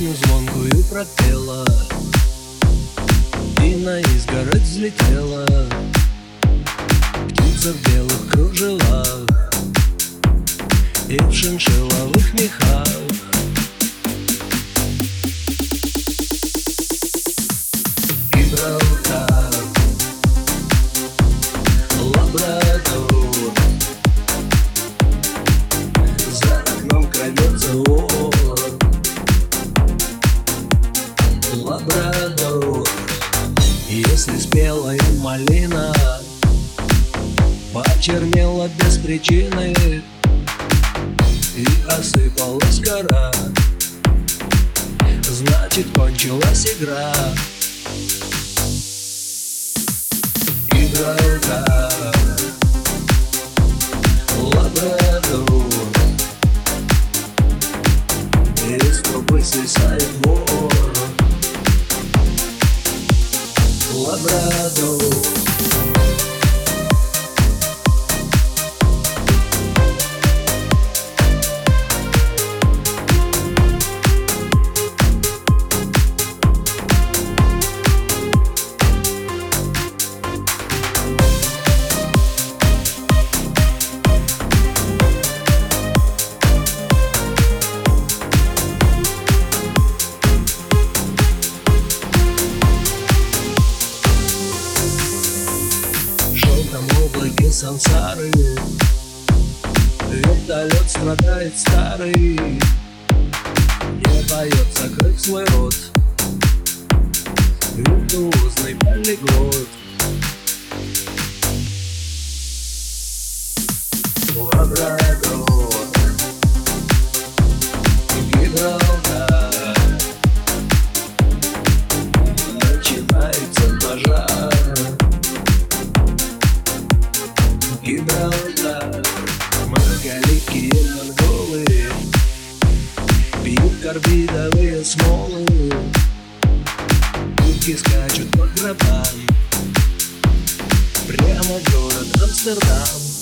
песню звонкую пропела. И на изгородь взлетела. Птица в белых кружевах И в шиншилловых мехах Лабрадор. Если спела и малина Почернела без причины И осыпалась кора Значит, кончилась игра. Игралка Лабрадор. Из трубы свисает вор Лабрадор Желтом облаке сансары. Вертолет страдает старый. Не поет, закрыв свой рот. Виртуозный полиглот. Лабрадор Гибралтар Многоликие монголы Пьют карбидовые смолы. Утки скачут по гробам Прямо город Амстердам